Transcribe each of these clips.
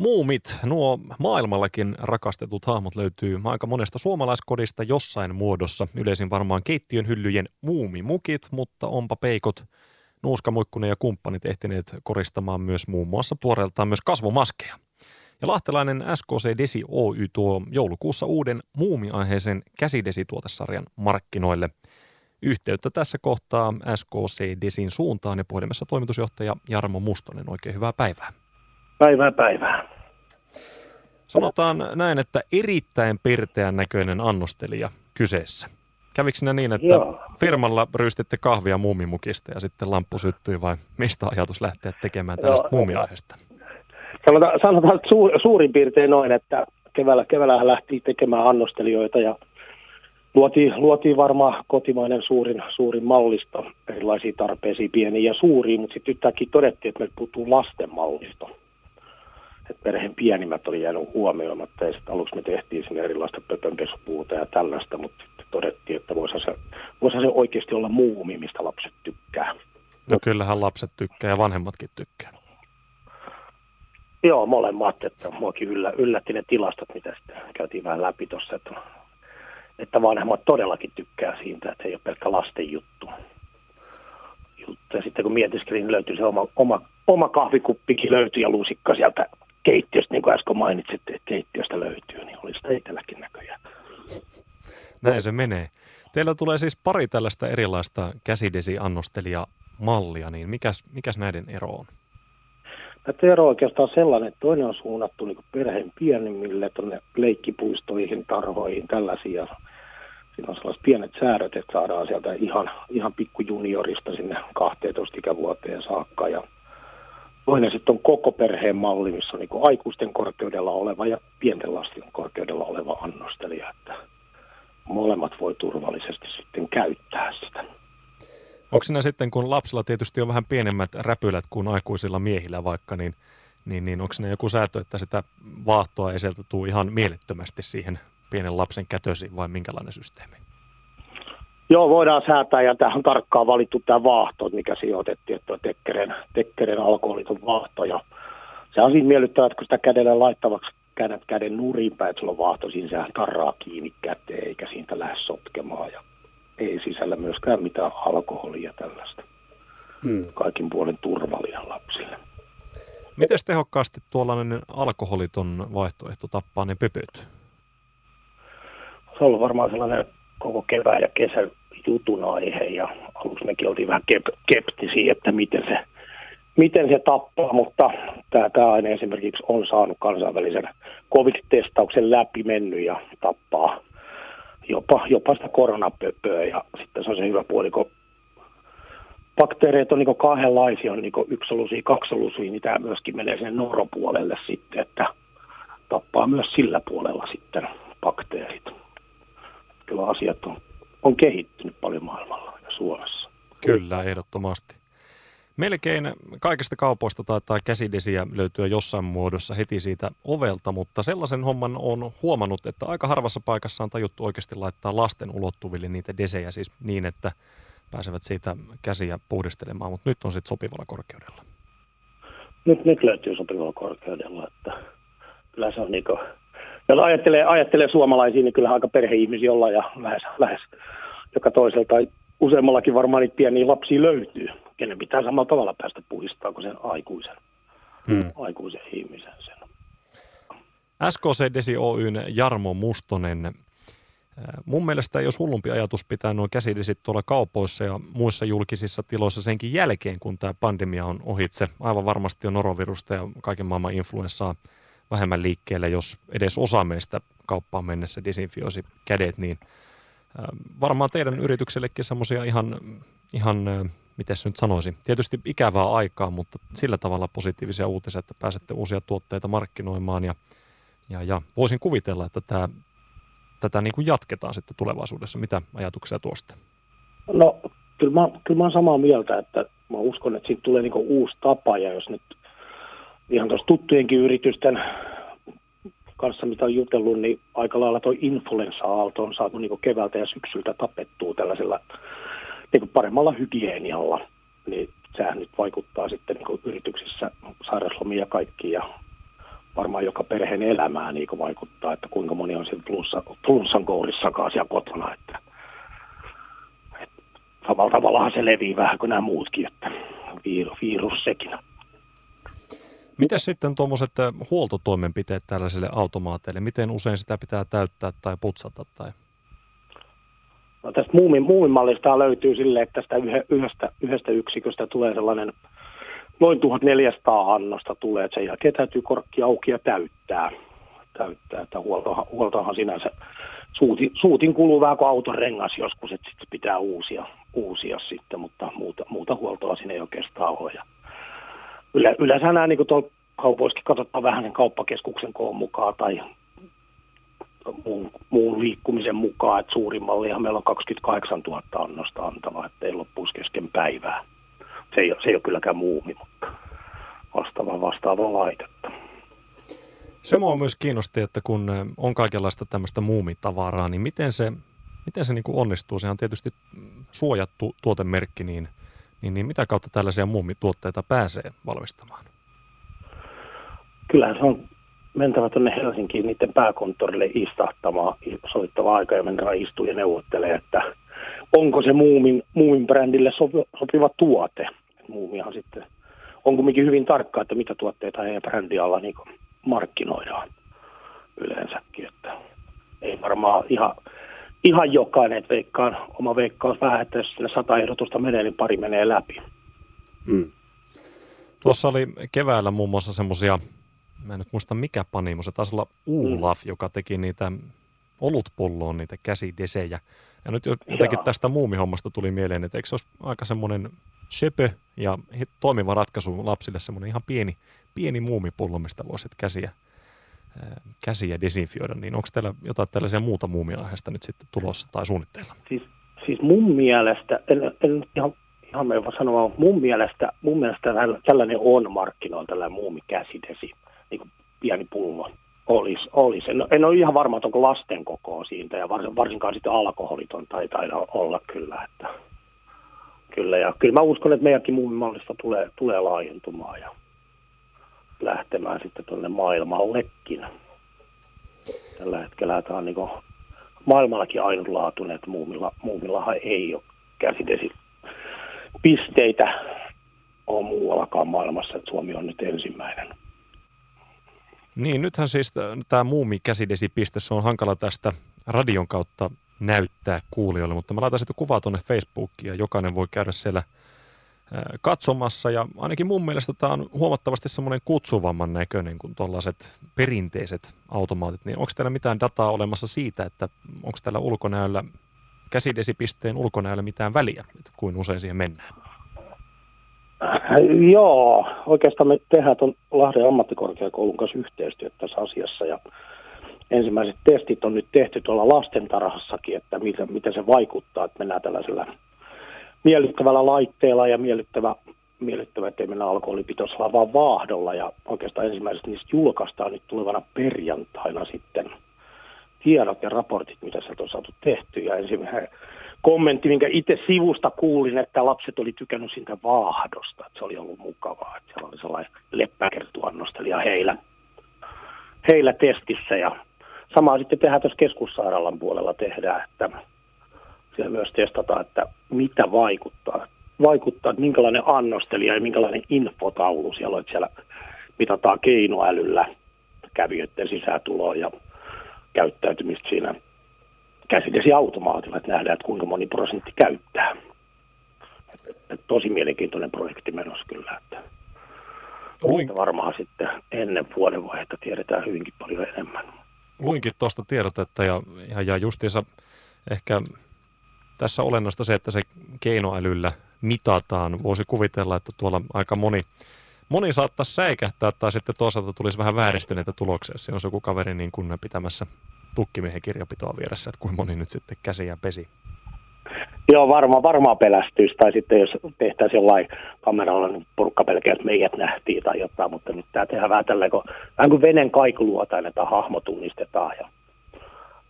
Muumit, nuo maailmallakin rakastetut hahmot löytyy aika monesta suomalaiskodista jossain muodossa. Yleisin varmaan keittiön hyllyjen muumimukit, mutta onpa peikot, Nuuska Muikkunen ja kumppanit ehtineet koristamaan myös muun muassa tuoreeltaan myös kasvomaskeja. Ja lahtelainen SKC Desi Oy tuo joulukuussa uuden muumiaiheisen käsidesituotesarjan markkinoille. Yhteyttä tässä kohtaa SKC Desin suuntaan ja puhelimessa toimitusjohtaja Jarmo Mustonen. Oikein hyvää päivää. Päivää päivää. Sanotaan näin, että erittäin pirteän näköinen annostelija kyseessä. Kävikö sinä niin, että Joo. firmalla ryystitte kahvia muumimukista ja sitten lamppu syttyi vai mistä ajatus lähteä tekemään tällaista muumiaiheesta? Sanotaan, sanotaan että suur, suurin piirtein noin, että keväällä, keväällä lähti tekemään annostelijoita ja luotiin, luotiin varmaan kotimainen suurin, suurin mallisto erilaisiin tarpeisiin, pieniä ja suuria, mutta sitten yhtäkkiä todettiin, että meiltä puuttuu lasten mallisto perheen pienimmät oli jäänyt huomioimatta ja sitten aluksi me tehtiin sinne erilaista pöpönpesupuuta ja tällaista, mutta sitten todettiin, että voisihan se, voisihan se oikeasti olla muumi, mistä lapset tykkää. No kyllähän lapset tykkää ja vanhemmatkin tykkää. Joo, molemmat, että muakin yllä, yllätti ne tilastot, mitä sitten käytiin vähän läpi tuossa, että, että vanhemmat todellakin tykkää siitä, että ei ole pelkkä lasten juttu. juttu. Ja sitten kun mietiskelin, niin löytyi se oma, oma, oma kahvikuppikin löytyi ja lusikka sieltä keittiöstä, niin kuin äsken mainitsit, että keittiöstä löytyy, niin oli sitä itselläkin näköjään. Näin se menee. Teillä tulee siis pari tällaista erilaista käsidesi-annostelijamallia, niin mikäs, mikäs näiden ero on? Tämä ero on oikeastaan sellainen, että toinen on suunnattu niin perheen pienimmille, tuonne leikkipuistoihin, tarhoihin, tällaisia. Siinä on sellaiset pienet säädöt, että saadaan sieltä ihan, ihan pikkujuniorista sinne 12 ikävuoteen saakka. Ja Toinen sitten on koko perheen malli, missä on niin aikuisten korkeudella oleva ja pienten lasten korkeudella oleva annostelija, että molemmat voi turvallisesti sitten käyttää sitä. Onko siinä sitten, kun lapsilla tietysti on vähän pienemmät räpylät kuin aikuisilla miehillä vaikka, niin, niin, niin onko siinä joku säätö, että sitä vaahtoa ei sieltä tule ihan mielettömästi siihen pienen lapsen kätösi vai minkälainen systeemi? Joo, voidaan säätää ja tähän on tarkkaan valittu tämä vaahto, mikä sijoitettiin, että Tekkeren, Tekkeren alkoholiton vaahto. Ja se on siinä miellyttävää, että kun sitä kädellä laittavaksi kädet käden nurin päin, että sulla on vaahto, siinä sehän tarraa kiinni käteen eikä siitä lähde sotkemaan. Ja ei sisällä myöskään mitään alkoholia tällaista. Hmm. Kaikin puolen turvallinen lapsille. Miten tehokkaasti tuollainen alkoholiton vaihtoehto tappaa ne pöpöt? Se on ollut varmaan sellainen koko kevään ja kesän jutun aihe ja aluksi mekin oltiin vähän keptisiä, että miten se, miten se tappaa, mutta tämä, tämä aine esimerkiksi on saanut kansainvälisen COVID-testauksen läpi mennyt ja tappaa jopa, jopa sitä koronapöpöä ja sitten se on se hyvä puoli, kun bakteereita on niin kahdenlaisia, on niin yksolusia, kaksolusia, niin tämä myöskin menee sinne noropuolelle sitten, että tappaa myös sillä puolella sitten bakteerit. Kyllä asiat on on kehittynyt paljon maailmalla ja Suomessa. Kyllä, ehdottomasti. Melkein kaikista kaupoista taitaa käsidesiä löytyä jossain muodossa heti siitä ovelta, mutta sellaisen homman on huomannut, että aika harvassa paikassa on tajuttu oikeasti laittaa lasten ulottuville niitä desejä siis niin, että pääsevät siitä käsiä puhdistelemaan, mutta nyt on sitten sopivalla korkeudella. Nyt, nyt löytyy sopivalla korkeudella, että kyllä se on niin jos ajattelee, ajattelee suomalaisia, niin kyllä aika perheihmisiä ollaan ja lähes, lähes joka toiselta tai useammallakin varmaan niitä pieniä lapsia löytyy, kenen pitää samalla tavalla päästä puhistaa kuin sen aikuisen, hmm. aikuisen ihmisen. Sen. SKC Desi Oyn Jarmo Mustonen. Äh, mun mielestä ei olisi hullumpi ajatus pitää nuo käsidesit tuolla kaupoissa ja muissa julkisissa tiloissa senkin jälkeen, kun tämä pandemia on ohitse. Aivan varmasti on norovirusta ja kaiken maailman influenssaa vähemmän liikkeelle, jos edes osa meistä kauppaan mennessä disinfioisi kädet, niin varmaan teidän yrityksellekin semmoisia ihan, ihan miten se nyt sanoisi, tietysti ikävää aikaa, mutta sillä tavalla positiivisia uutisia, että pääsette uusia tuotteita markkinoimaan ja, ja, ja voisin kuvitella, että tämä, tätä niin kuin jatketaan sitten tulevaisuudessa. Mitä ajatuksia tuosta? No kyllä mä, kyllä mä olen samaa mieltä, että mä uskon, että siitä tulee niin uusi tapa ja jos nyt ihan tuossa tuttujenkin yritysten kanssa, mitä on jutellut, niin aika lailla tuo influenssa-aalto on saatu niin keväältä ja syksyltä tapettua tällaisella niin paremmalla hygienialla. Niin sehän nyt vaikuttaa sitten niin yrityksissä sairauslomia kaikki ja varmaan joka perheen elämää niin vaikuttaa, että kuinka moni on siellä plussa, plussan kourissakaan siellä kotona. Että, että samalla tavallahan se levii vähän kuin nämä muutkin, että virus sekin. Miten sitten tuommoiset huoltotoimenpiteet tällaisille automaateille? Miten usein sitä pitää täyttää tai putsata? Tai? No tästä muumin, muumimallista löytyy sille, että tästä yhdestä, yhdestä yksiköstä tulee sellainen noin 1400 annosta tulee, että sen jälkeen täytyy korkki auki ja täyttää. täyttää että huoltohan, huoltohan sinänsä suutin, suutin kuluu vähän kuin auton rengas joskus, että sitten pitää uusia, uusia sitten, mutta muuta, muuta huoltoa sinne ei oikeastaan ole. Yle, yleensä nämä niin tuolla kaupoissakin katsotaan vähän sen kauppakeskuksen koon mukaan tai muun, muun liikkumisen mukaan, että suurin mallihan meillä on 28 000 annosta antava, että ei loppuisi kesken päivää. Se ei, se ei ole kylläkään muumi, mutta vastaava, vastaava laitetta. Se mua myös kiinnosti, että kun on kaikenlaista tämmöistä muumitavaraa, niin miten se, miten se niin kuin onnistuu? Se on tietysti suojattu tuotemerkki, niin, niin, niin mitä kautta tällaisia muumituotteita pääsee valmistamaan? Kyllähän se on mentävä tuonne Helsinkiin niiden pääkonttorille istahtamaan, soittava aika ja mennään istuu ja neuvottelee, että onko se muumin, muumin brändille sopiva tuote. Muumihan sitten on kuitenkin hyvin tarkka, että mitä tuotteita heidän brändialla niin markkinoidaan yleensäkin. Että ei varmaan ihan, ihan jokainen, että veikkaan, oma veikkaus vähän, että jos sinne sata ehdotusta menee, niin pari menee läpi. Hmm. Tuossa oli keväällä muun muassa semmoisia mä en nyt muista mikä panimo, se taisi olla Ulaf, mm. joka teki niitä olutpulloon niitä käsidesejä. Ja nyt jotenkin Joo. tästä muumihommasta tuli mieleen, että eikö se olisi aika semmoinen söpö ja toimiva ratkaisu lapsille semmoinen ihan pieni, pieni muumipullo, mistä voisit käsiä, käsiä desinfioida, niin onko teillä jotain tällaisia muuta muumiaiheesta nyt sitten tulossa tai suunnitteilla? Siis, siis mun mielestä, en, en ihan, ihan me voi sanoa, mun mielestä, mun mielestä tällainen on markkinoilla, tällainen muumikäsidesi niin kuin pieni pullo olisi. olisi. En, en ole ihan varma, että onko lasten kokoa siitä ja varsinkaan sitten alkoholitonta ei taida olla kyllä. Että, kyllä, ja kyllä mä uskon, että meidänkin muumimallista tulee, tulee laajentumaan ja lähtemään sitten tuonne maailmallekin. Tällä hetkellä tämä on niin maailmallakin ainutlaatuinen, että muumilla, muumillahan ei ole käsitesi pisteitä on muuallakaan maailmassa, että Suomi on nyt ensimmäinen. Niin, nythän siis tämä muumi käsidesipiste, se on hankala tästä radion kautta näyttää kuulijoille, mutta mä laitan sitten kuvaa tuonne Facebookiin ja jokainen voi käydä siellä katsomassa ja ainakin mun mielestä tämä on huomattavasti semmoinen kutsuvamman näköinen kuin tuollaiset perinteiset automaatit, niin onko teillä mitään dataa olemassa siitä, että onko tällä ulkonäöllä, käsidesipisteen ulkonäöllä mitään väliä, että kuin usein siihen mennään? Äh, joo, oikeastaan me tehdään tuon Lahden ammattikorkeakoulun kanssa yhteistyötä tässä asiassa ja ensimmäiset testit on nyt tehty tuolla lastentarhassakin, että miten, miten se vaikuttaa, että mennään tällaisella miellyttävällä laitteella ja miellyttävä, miellyttävä ettei mennä alkoholipitoisella vaan vaahdolla. Ja oikeastaan ensimmäiset niistä julkaistaan nyt tulevana perjantaina sitten tiedot ja raportit, mitä sieltä on saatu tehty ja ensimmäinen kommentti, minkä itse sivusta kuulin, että lapset oli tykännyt siitä vaahdosta, että se oli ollut mukavaa, että siellä oli sellainen leppäkertuannostelija heillä, heillä testissä. Ja samaa sitten tehdään tässä keskussairaalan puolella tehdään, että siellä myös testataan, että mitä vaikuttaa, vaikuttaa, että minkälainen annostelija ja minkälainen infotaulu siellä on, että siellä mitataan keinoälyllä kävijöiden sisätuloa ja käyttäytymistä siinä käsidesiautomaatilla, että nähdään, että kuinka moni prosentti käyttää. Että tosi mielenkiintoinen projekti menossa kyllä. Että Luin... varmaan sitten ennen vuodenvaihetta tiedetään hyvinkin paljon enemmän. Luinkin tuosta tiedotetta ja, ja, ja justiinsa ehkä tässä olennaista se, että se keinoälyllä mitataan. Voisi kuvitella, että tuolla aika moni, moni saattaisi säikähtää tai sitten toisaalta tulisi vähän vääristyneitä tuloksia, jos on joku kaveri niin kuin pitämässä tukkimiehen kirjapitoa vieressä, että kuinka moni nyt sitten käsiä pesi. Joo, varmaan varmaan pelästyisi, tai sitten jos tehtäisiin jollain kameralla, niin porukka pelkää, että meidät nähtiin tai jotain, mutta nyt tämä tehdään vähän tälleen, kun, vähän kuin veneen kaikuluotain, että hahmo tunnistetaan ja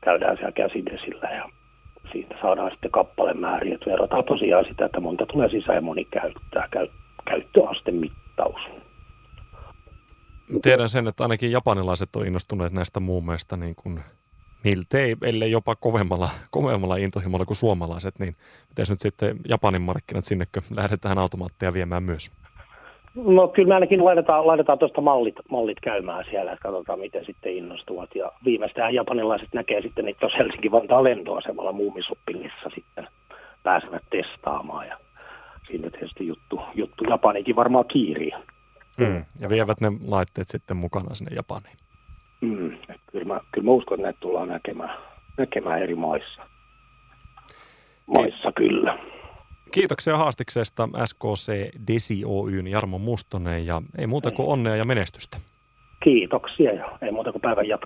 käydään siellä käsidesillä ja siitä saadaan sitten kappalemääriä, että verrataan tosiaan sitä, että monta tulee sisään ja moni käyttää, käy, käyttöaste mittaus. tiedän sen, että ainakin japanilaiset on innostuneet näistä muun mielestä niin kuin miltei, ellei jopa kovemmalla, kovemmalla intohimolla kuin suomalaiset, niin pitäisi nyt sitten Japanin markkinat sinnekö lähdetään automaatteja viemään myös? No kyllä me ainakin laitetaan, laitetaan tuosta mallit, mallit käymään siellä, että katsotaan miten sitten innostuvat. Ja viimeistään japanilaiset näkee sitten niitä tuossa Helsinki-Vantaan lentoasemalla muumisoppingissa sitten pääsevät testaamaan. Ja siinä tietysti juttu, juttu Japanikin varmaan kiirii. Mm. Ja vievät ne laitteet sitten mukana sinne Japaniin. Mm. Kyllä, mä, kyllä mä uskon, että näitä tullaan näkemään, näkemään eri maissa. Maissa kyllä. Kiitoksia haastiksesta SKC Desi Oyn Jarmo Mustonen ja ei muuta kuin onnea ja menestystä. Kiitoksia ja ei muuta kuin päivän jatkoa.